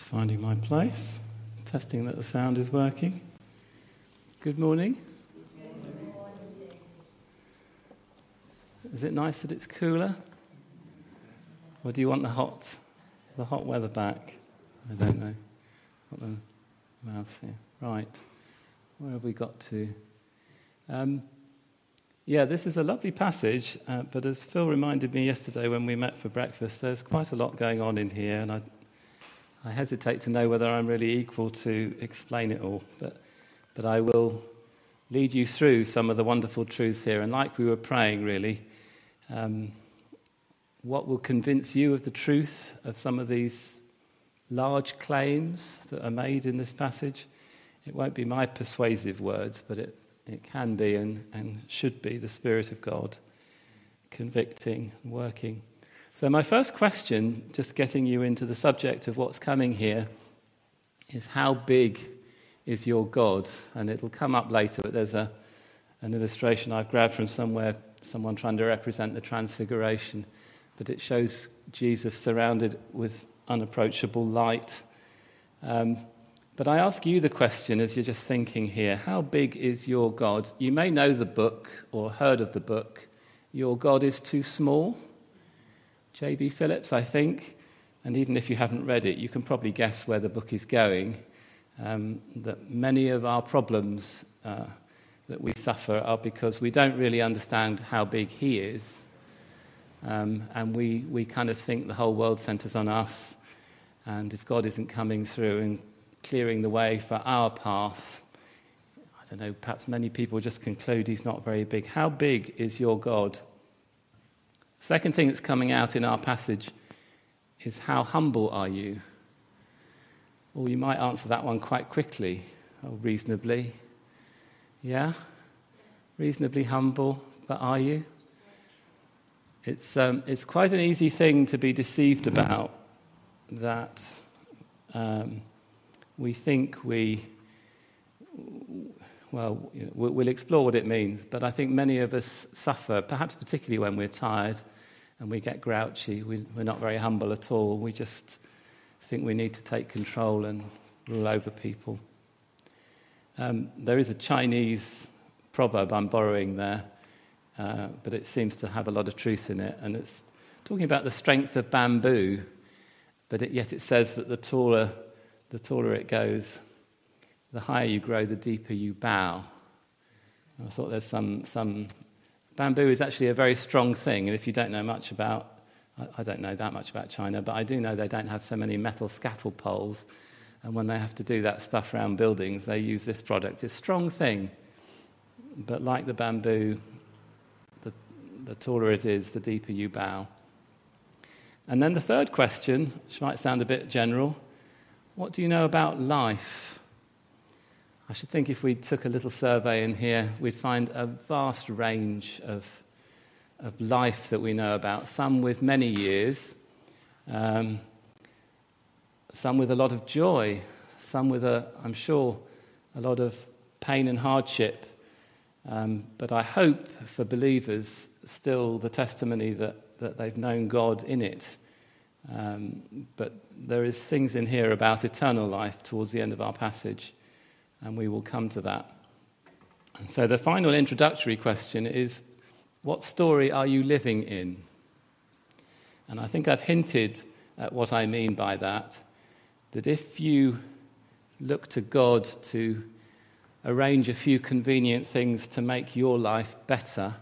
Just finding my place, testing that the sound is working. Good morning. Is it nice that it's cooler? Or do you want the hot, the hot weather back? I don't know. Got the mouth here. Right. Where have we got to? Um, yeah, this is a lovely passage, uh, but as Phil reminded me yesterday when we met for breakfast, there's quite a lot going on in here, and I, I hesitate to know whether I'm really equal to explain it all. But, but I will lead you through some of the wonderful truths here, and like we were praying, really, um, what will convince you of the truth of some of these large claims that are made in this passage? It won't be my persuasive words, but it, it can be and, and should be the Spirit of God convicting and working. So, my first question, just getting you into the subject of what's coming here, is how big is your God? And it'll come up later, but there's a, an illustration I've grabbed from somewhere, someone trying to represent the Transfiguration. But it shows Jesus surrounded with unapproachable light. Um, but I ask you the question as you're just thinking here how big is your God? You may know the book or heard of the book. Your God is too small. J.B. Phillips, I think. And even if you haven't read it, you can probably guess where the book is going. Um, that many of our problems uh, that we suffer are because we don't really understand how big He is. Um, and we, we kind of think the whole world centers on us. And if God isn't coming through and clearing the way for our path. I don't know, perhaps many people just conclude he's not very big. How big is your God? Second thing that's coming out in our passage is how humble are you? Well, you might answer that one quite quickly, or reasonably. Yeah? Reasonably humble, but are you? It's, um, it's quite an easy thing to be deceived about that um, we think we, well, we'll explore what it means, but I think many of us suffer, perhaps particularly when we're tired and we get grouchy. We, are not very humble at all. We just think we need to take control and rule over people. Um, there is a Chinese proverb I'm borrowing there, uh, but it seems to have a lot of truth in it, and it's talking about the strength of bamboo, but it, yet it says that the taller the taller it goes, the higher you grow, the deeper you bow. And I thought there's some, some. Bamboo is actually a very strong thing, and if you don't know much about, I don't know that much about China, but I do know they don't have so many metal scaffold poles, and when they have to do that stuff around buildings, they use this product. It's a strong thing, but like the bamboo, the, the taller it is, the deeper you bow. And then the third question, which might sound a bit general, what do you know about life? I should think if we took a little survey in here, we'd find a vast range of, of life that we know about, some with many years, um, some with a lot of joy, some with, a, I'm sure, a lot of pain and hardship. Um, but I hope for believers still the testimony that, that they've known God in it um, but there is things in here about eternal life towards the end of our passage, and we will come to that. And so the final introductory question is what story are you living in? And I think I've hinted at what I mean by that. That if you look to God to arrange a few convenient things to make your life better,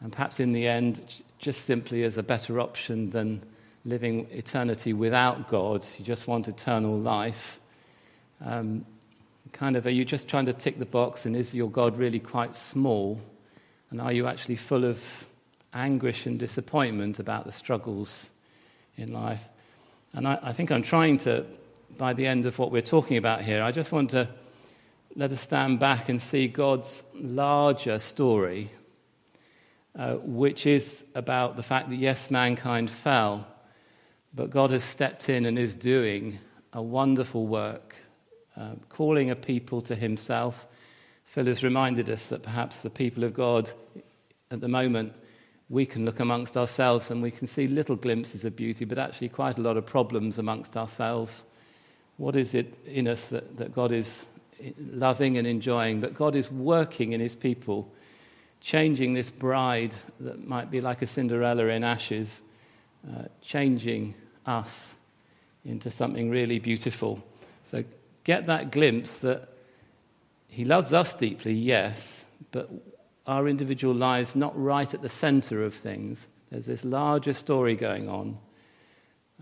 and perhaps in the end, just simply as a better option than living eternity without God, you just want eternal life. Um, kind of, are you just trying to tick the box and is your God really quite small? And are you actually full of anguish and disappointment about the struggles in life? And I, I think I'm trying to, by the end of what we're talking about here, I just want to let us stand back and see God's larger story, uh, which is about the fact that, yes, mankind fell but God has stepped in and is doing a wonderful work, uh, calling a people to himself. Phil has reminded us that perhaps the people of God at the moment, we can look amongst ourselves and we can see little glimpses of beauty, but actually quite a lot of problems amongst ourselves What is it in us that, that God is loving and enjoying? But God is working in his people, changing this bride that might be like a Cinderella in ashes, uh, changing us into something really beautiful. So get that glimpse that he loves us deeply, yes, but our individual lives not right at the center of things. There's this larger story going on,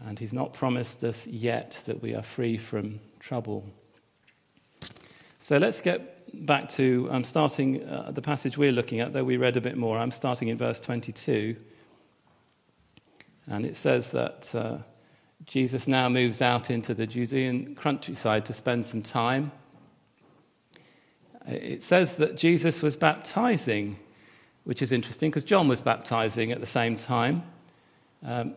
and he's not promised us yet that we are free from trouble. So let's get back to, I'm starting uh, the passage we're looking at, though we read a bit more. I'm starting in verse 22. And it says that uh, Jesus now moves out into the Judean countryside to spend some time. It says that Jesus was baptizing, which is interesting because John was baptizing at the same time. Um,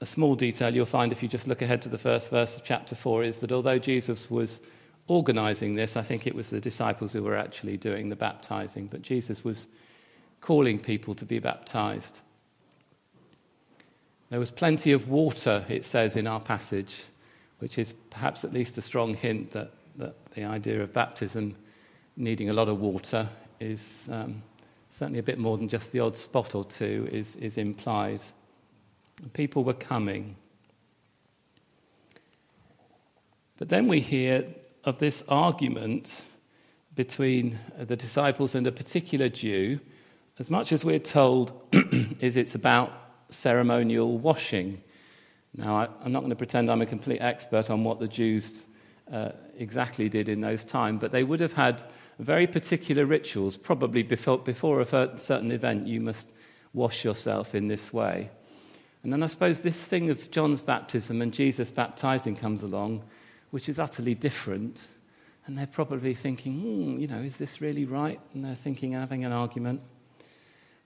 a small detail you'll find if you just look ahead to the first verse of chapter 4 is that although Jesus was organizing this, I think it was the disciples who were actually doing the baptizing, but Jesus was calling people to be baptized. There was plenty of water, it says in our passage, which is perhaps at least a strong hint that that the idea of baptism needing a lot of water is um, certainly a bit more than just the odd spot or two is, is implied. People were coming. But then we hear of this argument between the disciples and a particular Jew, as much as we're told is it's about ceremonial washing. Now, I, am not going to pretend I'm a complete expert on what the Jews uh, exactly did in those times, but they would have had very particular rituals. Probably before, before a certain event, you must wash yourself in this way. And then I suppose this thing of John's baptism and Jesus baptizing comes along, which is utterly different. And they're probably thinking, hmm, you know, is this really right? And they're thinking, having an argument.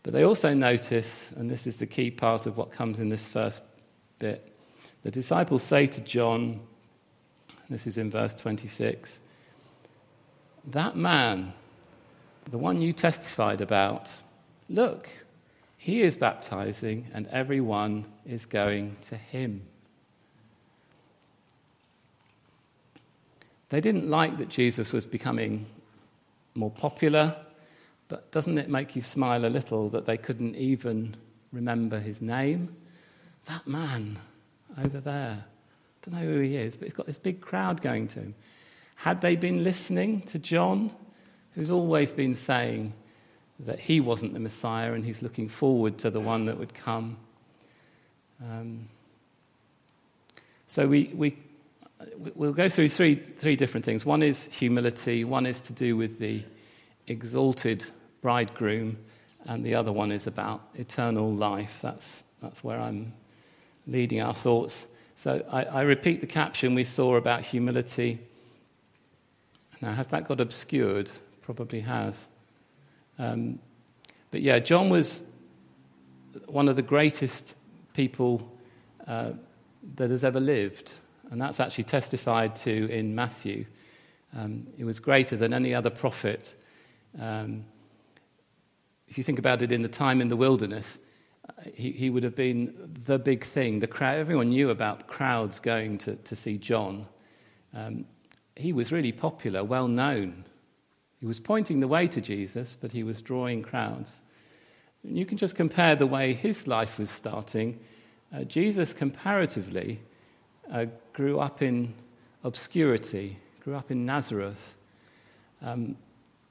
But they also notice, and this is the key part of what comes in this first bit, the disciples say to John, this is in verse 26. That man, the one you testified about, look, he is baptizing and everyone is going to him. They didn't like that Jesus was becoming more popular, but doesn't it make you smile a little that they couldn't even remember his name? That man over there, I Don't know who he is, but he's got this big crowd going to him. Had they been listening to John, who's always been saying that he wasn't the Messiah and he's looking forward to the one that would come? Um, so we, we, we'll go through three, three different things. One is humility, one is to do with the exalted bridegroom, and the other one is about eternal life. That's, that's where I'm leading our thoughts. So I, I, repeat the caption we saw about humility. Now, has that got obscured? Probably has. Um, but yeah, John was one of the greatest people uh, that has ever lived. And that's actually testified to in Matthew. Um, it was greater than any other prophet. Um, if you think about it in the time in the wilderness, he, he would have been the big thing. The crowd, everyone knew about crowds going to, to see John. Um, he was really popular, well known. He was pointing the way to Jesus, but he was drawing crowds. And you can just compare the way his life was starting. Uh, Jesus, comparatively, uh, grew up in obscurity, grew up in Nazareth. Um,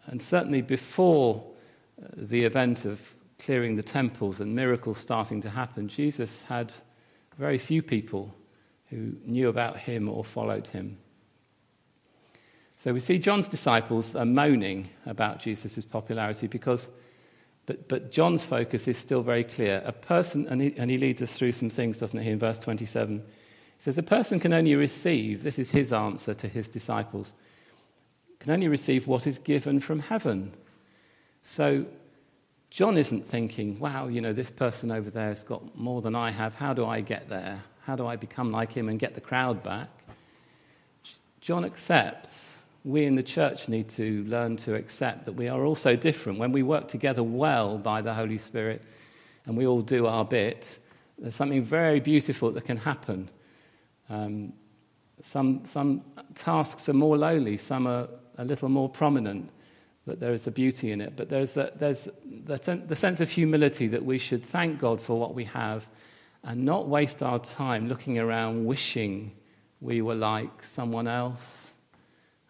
and certainly before uh, the event of clearing the temples and miracles starting to happen, Jesus had very few people who knew about him or followed him. So we see John's disciples are moaning about Jesus' popularity because, but, but John's focus is still very clear. A person, and he, and he leads us through some things, doesn't he, in verse 27. He says, A person can only receive, this is his answer to his disciples, can only receive what is given from heaven. So John isn't thinking, wow, you know, this person over there has got more than I have. How do I get there? How do I become like him and get the crowd back? John accepts. We in the church need to learn to accept that we are also different. When we work together well by the Holy Spirit and we all do our bit, there's something very beautiful that can happen. Um, Some, some tasks are more lowly, some are a little more prominent, but there is a beauty in it. But there's, the, there's the, the sense of humility that we should thank God for what we have and not waste our time looking around wishing we were like someone else.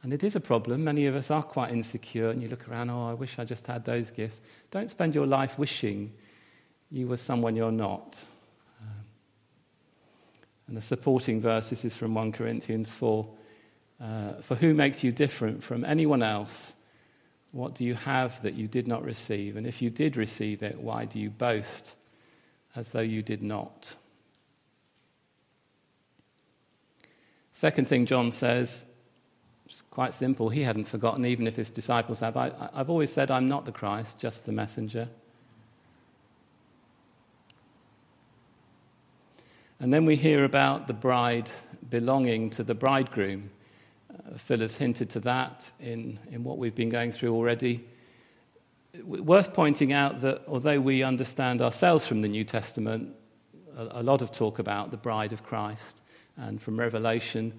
And it is a problem. Many of us are quite insecure, and you look around, oh, I wish I just had those gifts. Don't spend your life wishing you were someone you're not. Um, and the supporting verse this is from 1 Corinthians 4 uh, For who makes you different from anyone else? What do you have that you did not receive? And if you did receive it, why do you boast as though you did not? Second thing John says, it's quite simple. He hadn't forgotten, even if his disciples have. I, have always said, I'm not the Christ, just the messenger. And then we hear about the bride belonging to the bridegroom. Uh, Phil has hinted to that in, in what we've been going through already. Worth pointing out that although we understand ourselves from the New Testament, a, a lot of talk about the bride of Christ and from Revelation.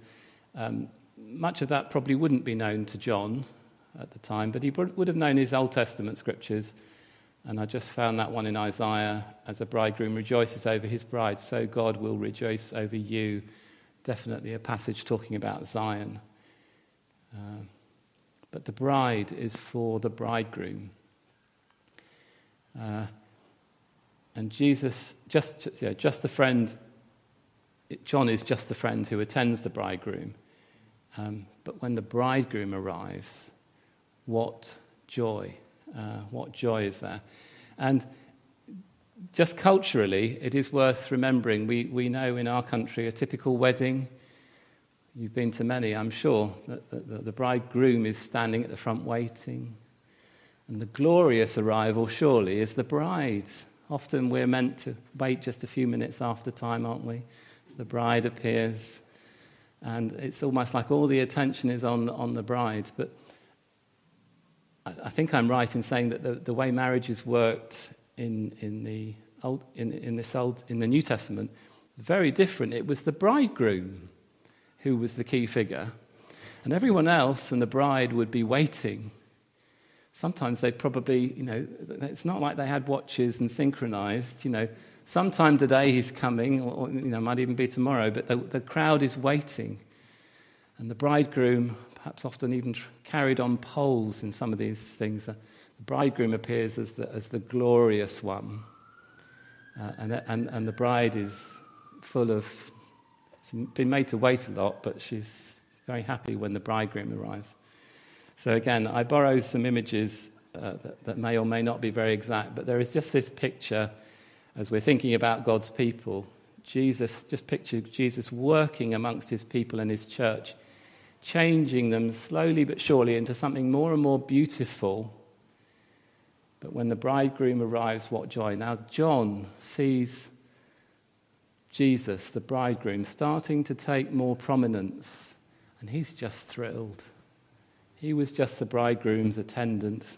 Um, much of that probably wouldn't be known to John at the time, but he would have known his Old Testament scriptures. And I just found that one in Isaiah as a bridegroom rejoices over his bride, so God will rejoice over you. Definitely a passage talking about Zion. Uh, but the bride is for the bridegroom. Uh, and Jesus, just, yeah, just the friend John is just the friend who attends the bridegroom. Um, but when the bridegroom arrives, what joy! Uh, what joy is there? And just culturally, it is worth remembering. We, we know in our country a typical wedding, you've been to many, I'm sure, the, the, bridegroom is standing at the front waiting. And the glorious arrival, surely, is the bride. Often we're meant to wait just a few minutes after time, aren't we? the bride appears, and it's almost like all the attention is on, on the bride. But I, I think I'm right in saying that the, the way marriages worked in, in, the old, in, in, this old, in the New Testament, very different. It was the bridegroom who was the key figure, and everyone else and the bride would be waiting. Sometimes they'd probably, you know, it's not like they had watches and synchronized, you know sometime today he's coming, or, you know, might even be tomorrow, but the, the crowd is waiting. And the bridegroom, perhaps often even carried on poles in some of these things, the bridegroom appears as the, as the glorious one. Uh, and, and, and the bride is full of, she's been made to wait a lot, but she's very happy when the bridegroom arrives. So again, I borrow some images uh, that, that may or may not be very exact, but there is just this picture as we're thinking about God's people, Jesus, just picture Jesus working amongst his people and his church, changing them slowly but surely into something more and more beautiful. But when the bridegroom arrives, what joy. Now, John sees Jesus, the bridegroom, starting to take more prominence, and he's just thrilled. He was just the bridegroom's attendant,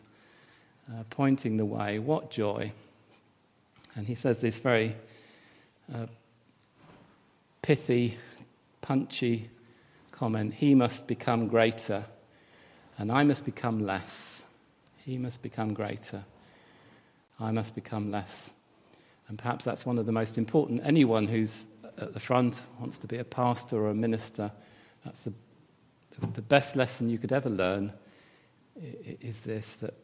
uh, pointing the way. What joy! And he says this very uh, pithy, punchy comment He must become greater, and I must become less. He must become greater, I must become less. And perhaps that's one of the most important. Anyone who's at the front wants to be a pastor or a minister, that's the, the best lesson you could ever learn is this that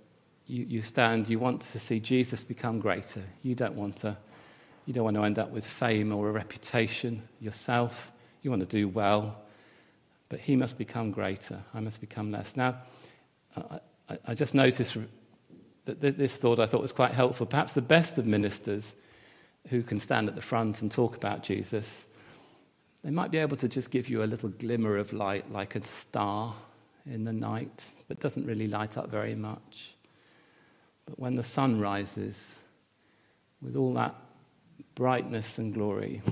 you, you stand, you want to see Jesus become greater. You don't want to, you don't want to end up with fame or a reputation yourself. You want to do well, but he must become greater. I must become less. Now, I, I, I just noticed that this thought I thought was quite helpful. Perhaps the best of ministers who can stand at the front and talk about Jesus, they might be able to just give you a little glimmer of light like a star in the night, but doesn't really light up very much. But when the sun rises, with all that brightness and glory,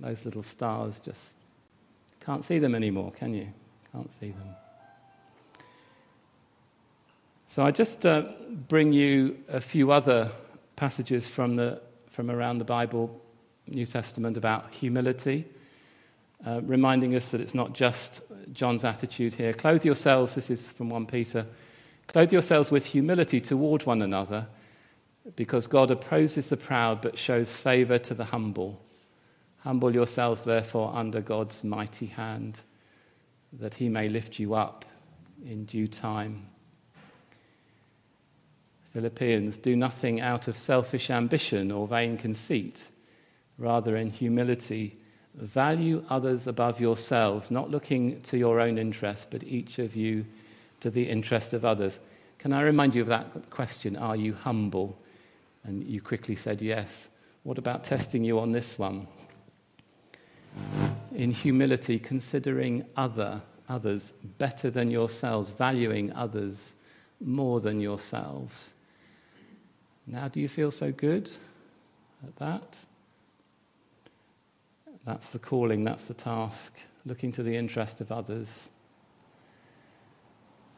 those little stars just can't see them anymore, can you? Can't see them. So I just uh, bring you a few other passages from, the, from around the Bible, New Testament, about humility. uh, reminding us that it's not just John's attitude here. Clothe yourselves, this is from 1 Peter, clothe yourselves with humility toward one another, because God opposes the proud but shows favor to the humble. Humble yourselves, therefore, under God's mighty hand, that he may lift you up in due time. Philippians, do nothing out of selfish ambition or vain conceit. Rather, in humility, value others above yourselves, not looking to your own interest, but each of you to the interest of others. Can I remind you of that question? Are you humble? And you quickly said yes. What about testing you on this one? In humility, considering other, others better than yourselves, valuing others more than yourselves. Now, do you feel so good at that? That's the calling, that's the task, looking to the interest of others.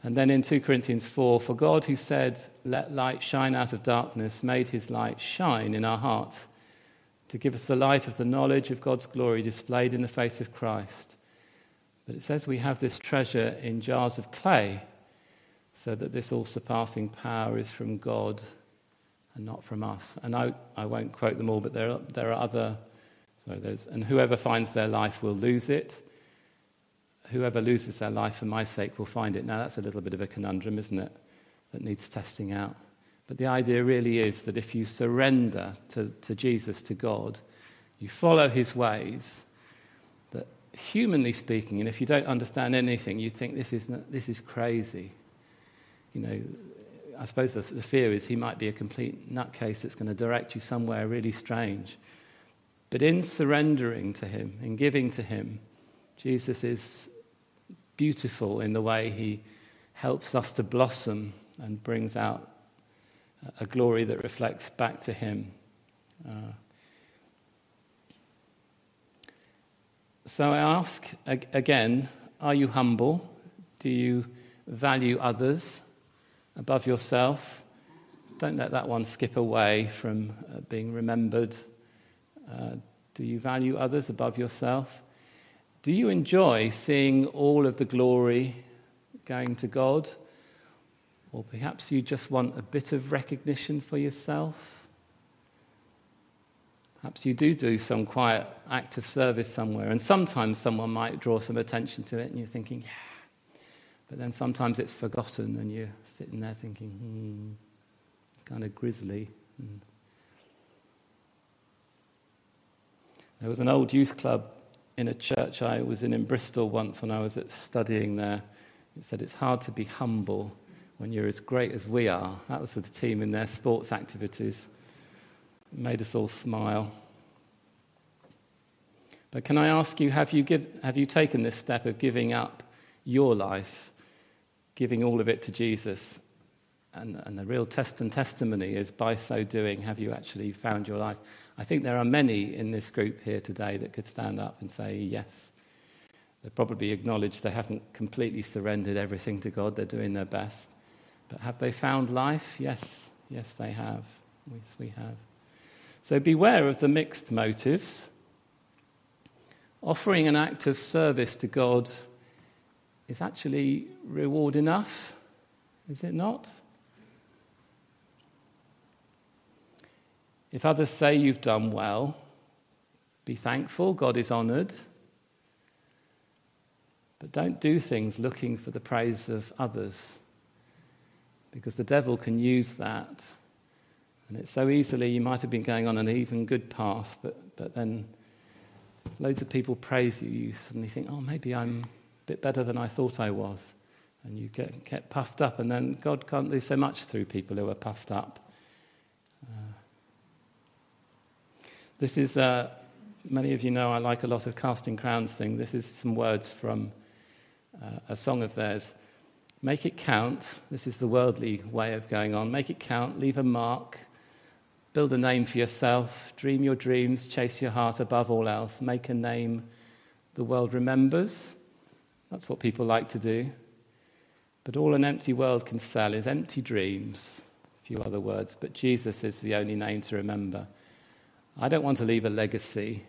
And then in 2 Corinthians 4, for God who said, Let light shine out of darkness, made his light shine in our hearts to give us the light of the knowledge of God's glory displayed in the face of Christ. But it says we have this treasure in jars of clay, so that this all surpassing power is from God and not from us. And I, I won't quote them all, but there are, there are other. So there's, and whoever finds their life will lose it. Whoever loses their life for my sake will find it. Now, that's a little bit of a conundrum, isn't it? That needs testing out. But the idea really is that if you surrender to, to Jesus, to God, you follow his ways, that humanly speaking, and if you don't understand anything, you think this is, this is crazy. You know, I suppose the, the fear is he might be a complete nutcase that's going to direct you somewhere really strange. But in surrendering to him, in giving to him, Jesus is beautiful in the way he helps us to blossom and brings out a glory that reflects back to him. Uh, so I ask again are you humble? Do you value others? Above yourself. Don't let that one skip away from uh, being remembered. Uh, do you value others above yourself? Do you enjoy seeing all of the glory going to God? Or perhaps you just want a bit of recognition for yourself? Perhaps you do do some quiet act of service somewhere, and sometimes someone might draw some attention to it, and you're thinking, yeah, but then sometimes it's forgotten and you're sitting there thinking, hmm, kind of grisly. Hmm. There was an old youth club in a church I was in in Bristol once when I was studying there. It said it's hard to be humble when you're as great as we are. That was the team in their sports activities. It made us all smile. But can I ask you have, you give, have you taken this step of giving up your life giving all of it to Jesus. And, and the real test and testimony is by so doing, have you actually found your life? I think there are many in this group here today that could stand up and say, yes. They probably acknowledge they haven't completely surrendered everything to God, they're doing their best. But have they found life? Yes, yes, they have. Yes, we have. So beware of the mixed motives. Offering an act of service to God is actually reward enough, is it not? If others say you've done well, be thankful, God is honoured. But don't do things looking for the praise of others, because the devil can use that. And it's so easily, you might have been going on an even good path, but, but then loads of people praise you. You suddenly think, oh, maybe I'm bit better than I thought I was. And you get, get puffed up, and then God can't do so much through people who are puffed up. Uh, this is, uh, many of you know I like a lot of Casting Crowns thing. This is some words from uh, a song of theirs. Make it count. This is the worldly way of going on. Make it count, leave a mark, build a name for yourself, dream your dreams, chase your heart above all else, make a name the world remembers. That's what people like to do. But all an empty world can sell is empty dreams, a few other words, but Jesus is the only name to remember. I don't want to leave a legacy.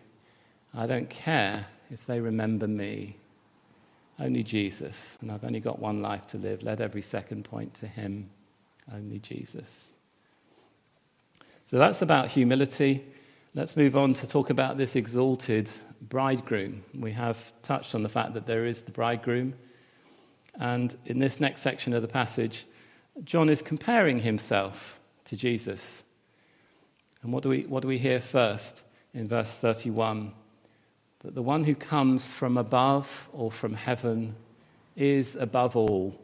I don't care if they remember me. Only Jesus, and I've only got one life to live. Let every second point to Him. Only Jesus. So that's about humility. Let's move on to talk about this exalted bridegroom. We have touched on the fact that there is the bridegroom. And in this next section of the passage, John is comparing himself to Jesus. And what do we, what do we hear first in verse 31? That the one who comes from above or from heaven is above all.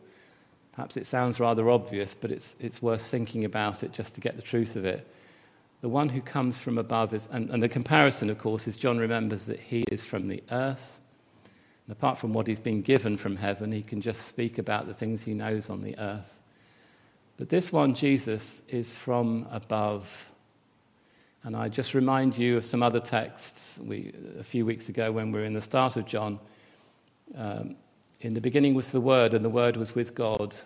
Perhaps it sounds rather obvious, but it's, it's worth thinking about it just to get the truth of it. The one who comes from above is, and, and the comparison, of course, is John remembers that he is from the earth. And apart from what he's been given from heaven, he can just speak about the things he knows on the earth. But this one, Jesus, is from above. And I just remind you of some other texts we, a few weeks ago when we were in the start of John. Um, in the beginning was the Word, and the Word was with God,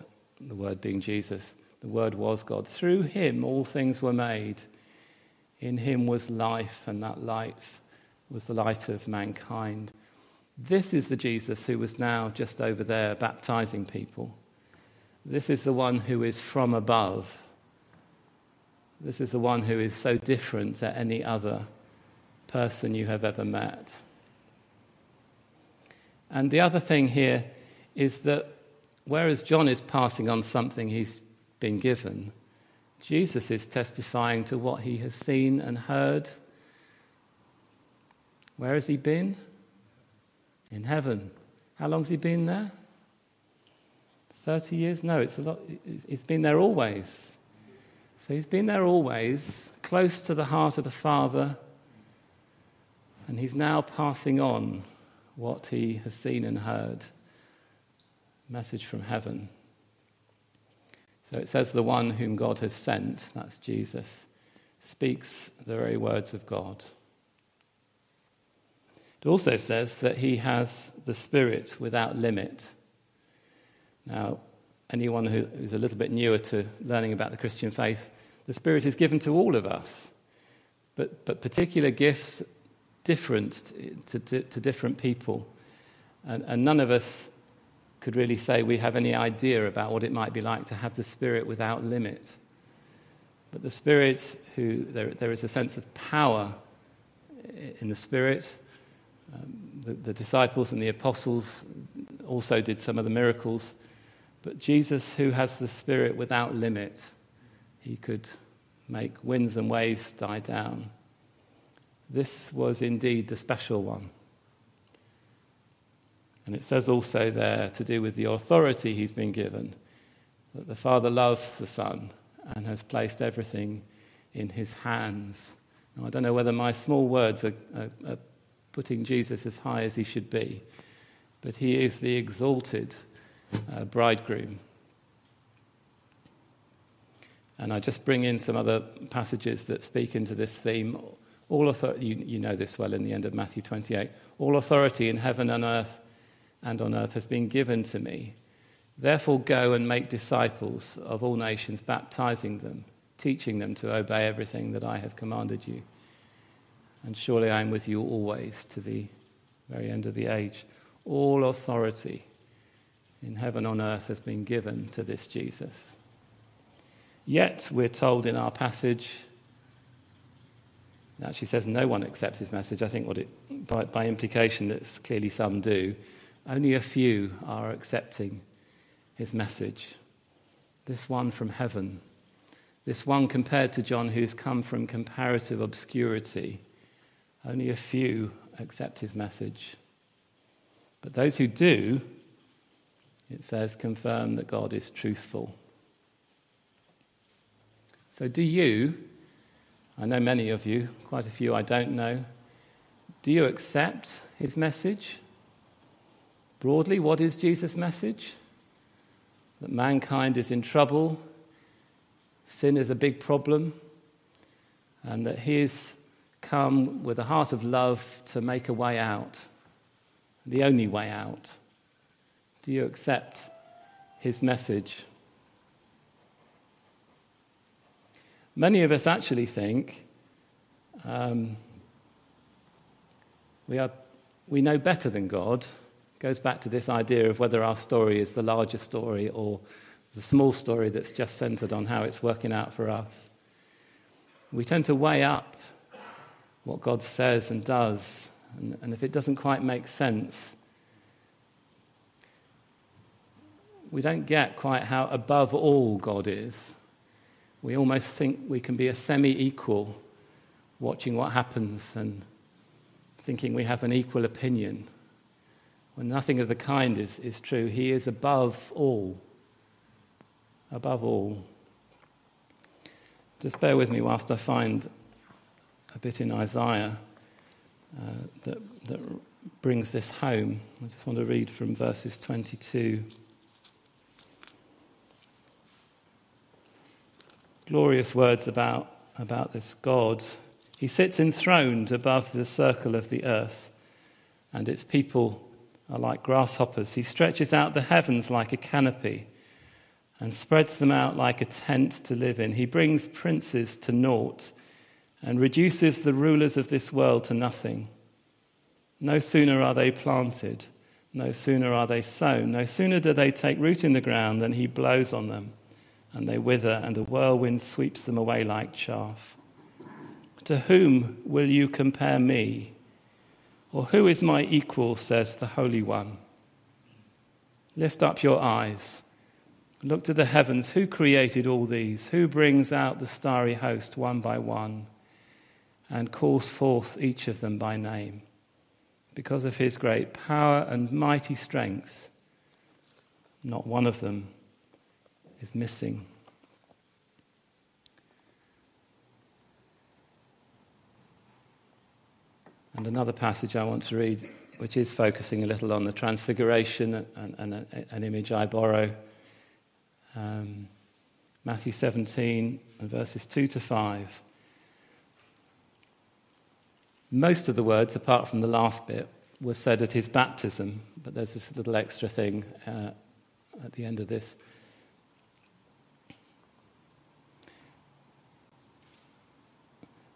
the Word being Jesus. The Word was God. Through him all things were made. In him was life, and that life was the light of mankind. This is the Jesus who was now just over there baptizing people. This is the one who is from above. This is the one who is so different to any other person you have ever met. And the other thing here is that whereas John is passing on something he's been given, Jesus is testifying to what he has seen and heard. Where has he been? In heaven. How long's he been there? 30 years? No, it's a lot. He's been there always. So he's been there always, close to the heart of the Father, and he's now passing on what he has seen and heard. Message from heaven. So it says, the one whom God has sent, that's Jesus, speaks the very words of God. It also says that he has the Spirit without limit. Now, anyone who is a little bit newer to learning about the Christian faith, the Spirit is given to all of us, but, but particular gifts different to, to, to different people. And, and none of us could really say we have any idea about what it might be like to have the Spirit without limit. But the Spirit, who there, there is a sense of power in the Spirit. Um, the, the disciples and the apostles also did some of the miracles. But Jesus, who has the Spirit without limit, he could make winds and waves die down. This was indeed the special one. And it says also there to do with the authority he's been given that the Father loves the Son and has placed everything in his hands. Now, I don't know whether my small words are, are, are putting Jesus as high as he should be, but he is the exalted uh, bridegroom. And I just bring in some other passages that speak into this theme. All authority, you, you know this well in the end of Matthew 28. All authority in heaven and earth and on earth has been given to me. Therefore, go and make disciples of all nations, baptizing them, teaching them to obey everything that I have commanded you. And surely I am with you always to the very end of the age. All authority in heaven on earth has been given to this Jesus. Yet, we're told in our passage, actually says no one accepts his message. I think what it, by, by implication, that's clearly some do. Only a few are accepting his message. This one from heaven, this one compared to John who's come from comparative obscurity, only a few accept his message. But those who do, it says, confirm that God is truthful. So, do you, I know many of you, quite a few I don't know, do you accept his message? Broadly, what is Jesus' message? That mankind is in trouble, sin is a big problem, and that he has come with a heart of love to make a way out, the only way out. Do you accept his message? Many of us actually think um, we are we know better than God. Goes back to this idea of whether our story is the larger story or the small story that's just centered on how it's working out for us. We tend to weigh up what God says and does, and, and if it doesn't quite make sense, we don't get quite how above all God is. We almost think we can be a semi equal watching what happens and thinking we have an equal opinion. When nothing of the kind is, is true, He is above all. Above all. Just bear with me whilst I find a bit in Isaiah uh, that, that brings this home. I just want to read from verses 22. Glorious words about, about this God he sits enthroned above the circle of the earth, and its people are like grasshoppers. He stretches out the heavens like a canopy and spreads them out like a tent to live in. He brings princes to naught and reduces the rulers of this world to nothing. No sooner are they planted, no sooner are they sown, no sooner do they take root in the ground than he blows on them, and they wither, and a whirlwind sweeps them away like chaff. To whom will you compare me? Or who is my equal, says the Holy One? Lift up your eyes. Look to the heavens. Who created all these? Who brings out the starry host one by one and calls forth each of them by name? Because of his great power and mighty strength, not one of them is missing. And another passage I want to read, which is focusing a little on the transfiguration, and, and, an image I borrow. Um, Matthew 17, verses 2 to 5. Most of the words, apart from the last bit, were said at his baptism, but there's this little extra thing uh, at the end of this.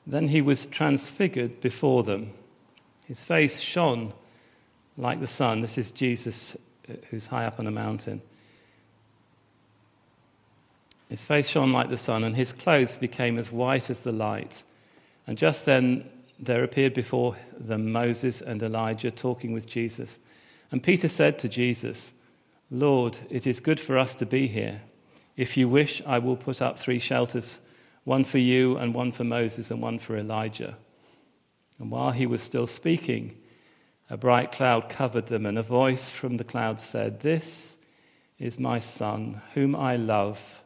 Then he was transfigured before them his face shone like the sun. This is Jesus uh, who's high up on a mountain. His face shone like the sun, and his clothes became as white as the light. And just then there appeared before them Moses and Elijah talking with Jesus. And Peter said to Jesus, Lord, it is good for us to be here. If you wish, I will put up three shelters one for you, and one for Moses, and one for Elijah. And while he was still speaking, a bright cloud covered them, and a voice from the cloud said, This is my son, whom I love.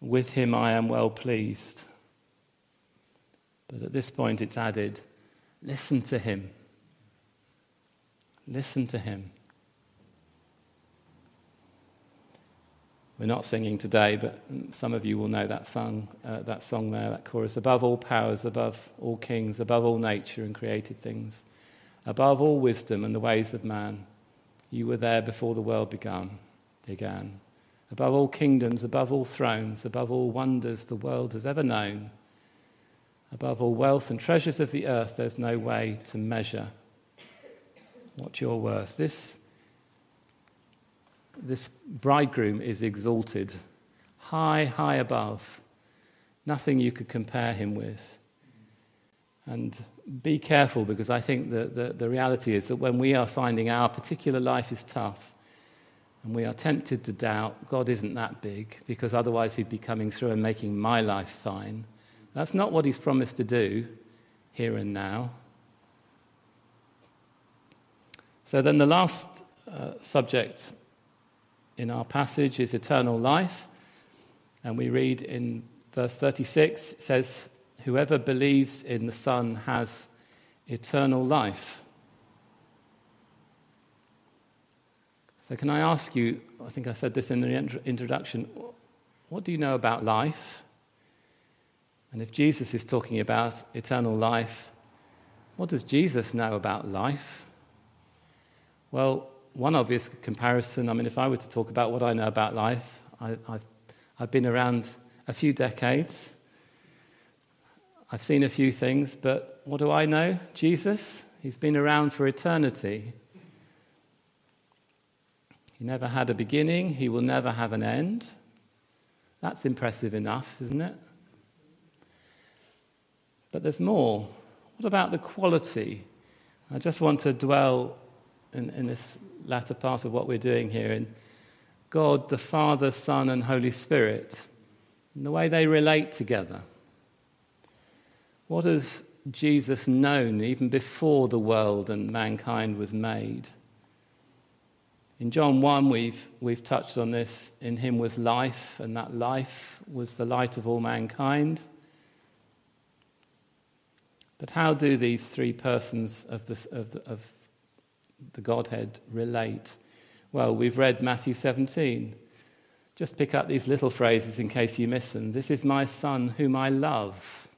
With him I am well pleased. But at this point it's added, Listen to him. Listen to him. We're not singing today, but some of you will know that song, uh, that song there, that chorus. Above all powers, above all kings, above all nature and created things, above all wisdom and the ways of man, you were there before the world began. began. Above all kingdoms, above all thrones, above all wonders the world has ever known, above all wealth and treasures of the earth, there's no way to measure what you're worth. This this bridegroom is exalted, high, high above. Nothing you could compare him with. And be careful because I think that the, the reality is that when we are finding our particular life is tough and we are tempted to doubt God isn't that big because otherwise he'd be coming through and making my life fine, that's not what he's promised to do here and now. So then the last uh, subject in our passage is eternal life. And we read in verse 36, it says, Whoever believes in the Son has eternal life. So, can I ask you? I think I said this in the introduction. What do you know about life? And if Jesus is talking about eternal life, what does Jesus know about life? Well, one obvious comparison I mean, if I were to talk about what I know about life, I, have I've been around a few decades. I've seen a few things, but what do I know? Jesus. He's been around for eternity. He never had a beginning, he will never have an end. That's impressive enough, isn't it? But there's more. What about the quality? I just want to dwell in, in this latter part of what we're doing here in God, the Father, Son, and Holy Spirit, and the way they relate together. What has Jesus known even before the world and mankind was made? In John 1, we've, we've touched on this. In him was life, and that life was the light of all mankind. But how do these three persons of the, of the, of the Godhead relate? Well, we've read Matthew 17. Just pick up these little phrases in case you miss them. This is my son whom I love.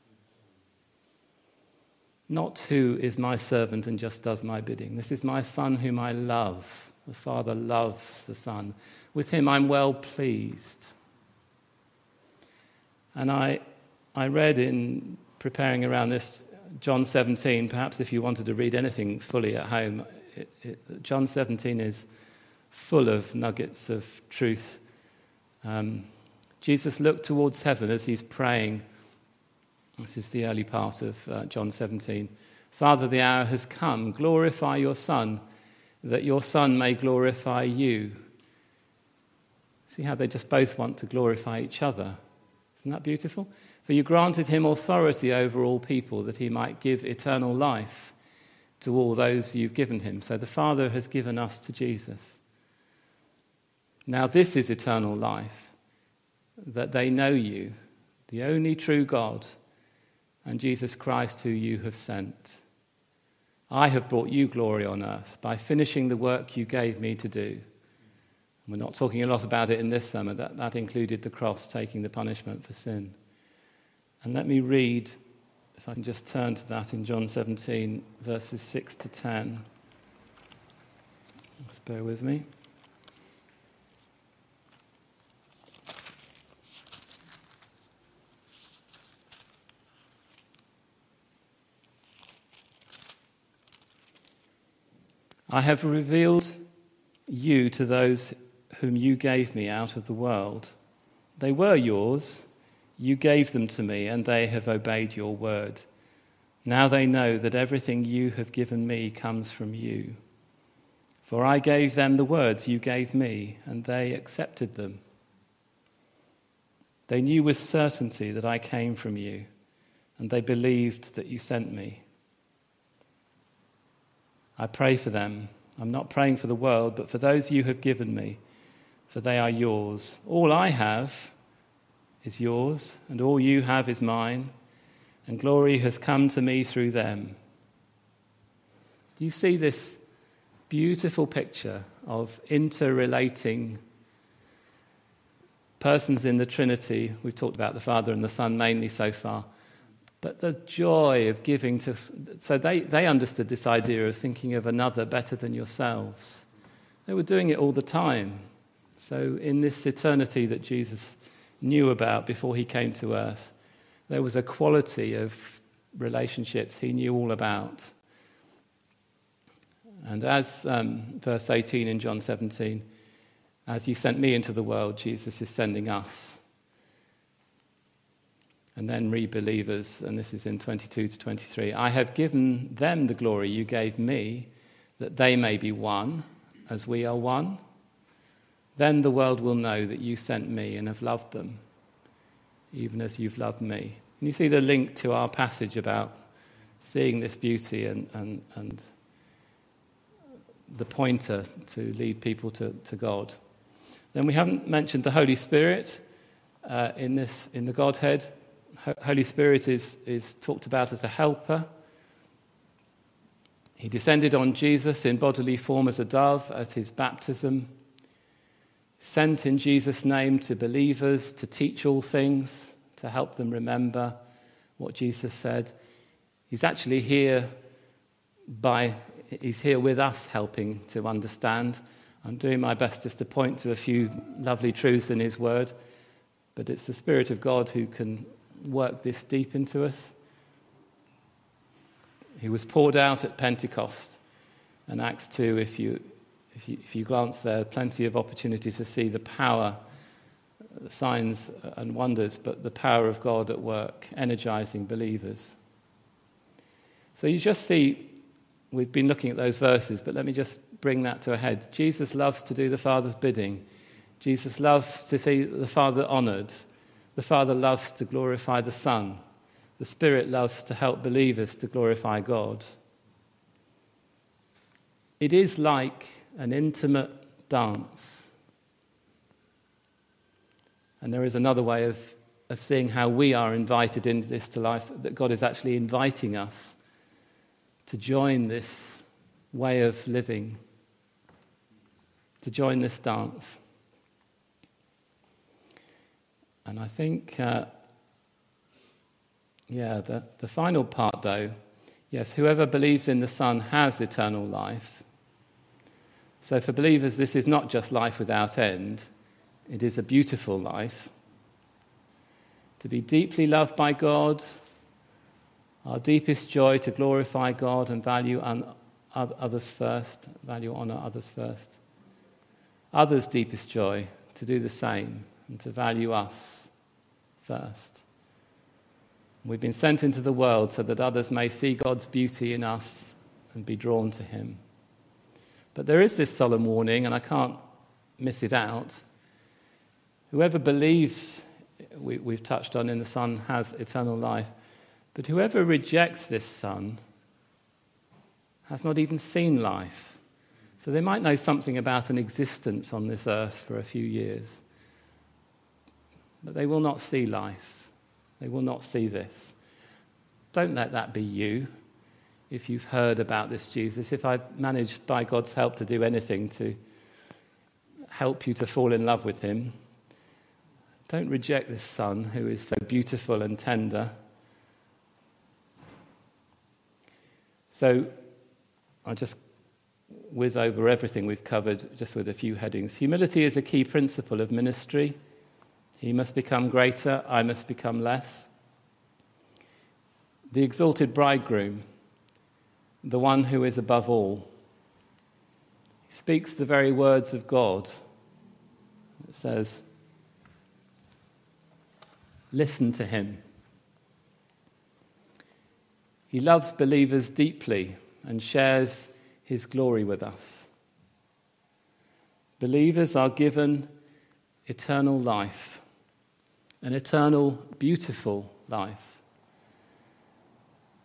Not who is my servant and just does my bidding. This is my son whom I love. The Father loves the Son. With him I'm well pleased. And I, I read in preparing around this John 17, perhaps if you wanted to read anything fully at home, it, it, John 17 is full of nuggets of truth. Um, Jesus looked towards heaven as he's praying. This is the early part of uh, John 17. Father, the hour has come. Glorify your Son that your Son may glorify you. See how they just both want to glorify each other. Isn't that beautiful? For you granted him authority over all people that he might give eternal life to all those you've given him. So the Father has given us to Jesus. Now, this is eternal life that they know you, the only true God, and Jesus Christ, who you have sent. I have brought you glory on earth by finishing the work you gave me to do. We're not talking a lot about it in this summer. That, that included the cross taking the punishment for sin. And let me read, if I can just turn to that in John 17, verses 6 to 10. Just bear with me. I have revealed you to those whom you gave me out of the world. They were yours. You gave them to me, and they have obeyed your word. Now they know that everything you have given me comes from you. For I gave them the words you gave me, and they accepted them. They knew with certainty that I came from you, and they believed that you sent me. I pray for them. I'm not praying for the world, but for those you have given me, for they are yours. All I have is yours, and all you have is mine, and glory has come to me through them. Do you see this beautiful picture of interrelating persons in the Trinity? We've talked about the Father and the Son mainly so far. But the joy of giving to. So they, they understood this idea of thinking of another better than yourselves. They were doing it all the time. So, in this eternity that Jesus knew about before he came to earth, there was a quality of relationships he knew all about. And as um, verse 18 in John 17, as you sent me into the world, Jesus is sending us and then re believers, and this is in 22 to 23. I have given them the glory you gave me, that they may be one as we are one. Then the world will know that you sent me and have loved them, even as you've loved me. And you see the link to our passage about seeing this beauty and, and, and the pointer to lead people to, to God. Then we haven't mentioned the Holy Spirit uh, in, this, in the Godhead. Holy Spirit is, is talked about as a helper. He descended on Jesus in bodily form as a dove at his baptism, sent in Jesus' name to believers to teach all things, to help them remember what Jesus said. He's actually here by he's here with us helping to understand. I'm doing my best just to point to a few lovely truths in his word, but it's the Spirit of God who can work this deep into us. He was poured out at Pentecost. And Acts 2, if you, if you, if you glance there, plenty of opportunity to see the power, the signs and wonders, but the power of God at work, energizing believers. So you just see, we've been looking at those verses, but let me just bring that to a head. Jesus loves to do the Father's bidding. Jesus loves to see the Father honored. The Father loves to glorify the Son. The Spirit loves to help believers to glorify God. It is like an intimate dance. And there is another way of, of seeing how we are invited into this to life, that God is actually inviting us to join this way of living, to join this dance. And I think, uh, yeah, the, the final part, though, yes, whoever believes in the Son has eternal life. So for believers, this is not just life without end, it is a beautiful life. To be deeply loved by God, our deepest joy to glorify God and value others first, value, honor others first. Others' deepest joy to do the same and to value us first. We've been sent into the world so that others may see God's beauty in us and be drawn to Him. But there is this solemn warning, and I can't miss it out. Whoever believes, we, have touched on in the Son, has eternal life. But whoever rejects this Son has not even seen life. So they might know something about an existence on this earth for a few years. But they will not see life. They will not see this. Don't let that be you if you've heard about this Jesus. If I've managed by God's help to do anything to help you to fall in love with him, don't reject this son who is so beautiful and tender. So I'll just whiz over everything we've covered just with a few headings. Humility is a key principle of ministry. He must become greater, I must become less. The exalted bridegroom, the one who is above all, he speaks the very words of God. It says, Listen to him. He loves believers deeply and shares his glory with us. Believers are given eternal life an eternal, beautiful life.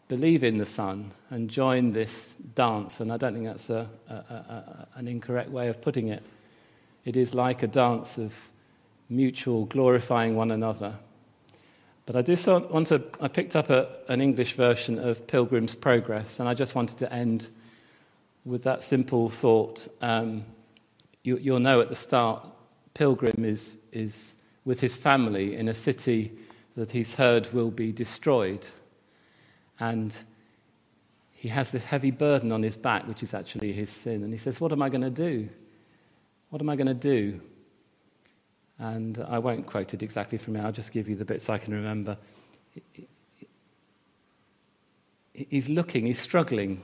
Believe in the Son and join this dance. And I don't think that's a, a, a, an incorrect way of putting it. It is like a dance of mutual glorifying one another. But I just want to, I picked up an English version of Pilgrim's Progress, and I just wanted to end with that simple thought. Um, you, will know at the start, Pilgrim is, is with his family in a city that he's heard will be destroyed. And he has this heavy burden on his back, which is actually his sin. And he says, What am I going to do? What am I going to do? And I won't quote it exactly from here, I'll just give you the bits I can remember. He's looking, he's struggling.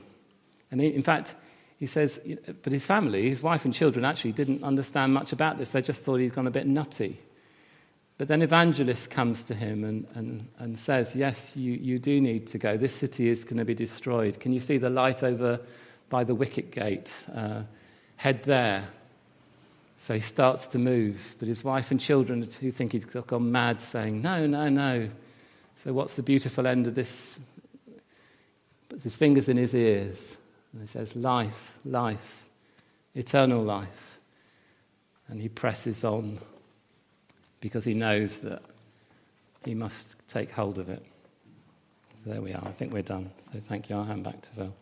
And he, in fact, he says, but his family, his wife and children, actually didn't understand much about this. They just thought he's gone a bit nutty. But then Evangelist comes to him and, and, and says, Yes, you, you do need to go. This city is going to be destroyed. Can you see the light over by the wicket gate? Uh, head there. So he starts to move. But his wife and children, who think he's gone mad, saying, No, no, no. So what's the beautiful end of this? Puts his fingers in his ears. And he says, Life, life, eternal life. And he presses on because he knows that he must take hold of it. So there we are. I think we're done. So thank you. I'll hand back to Phil.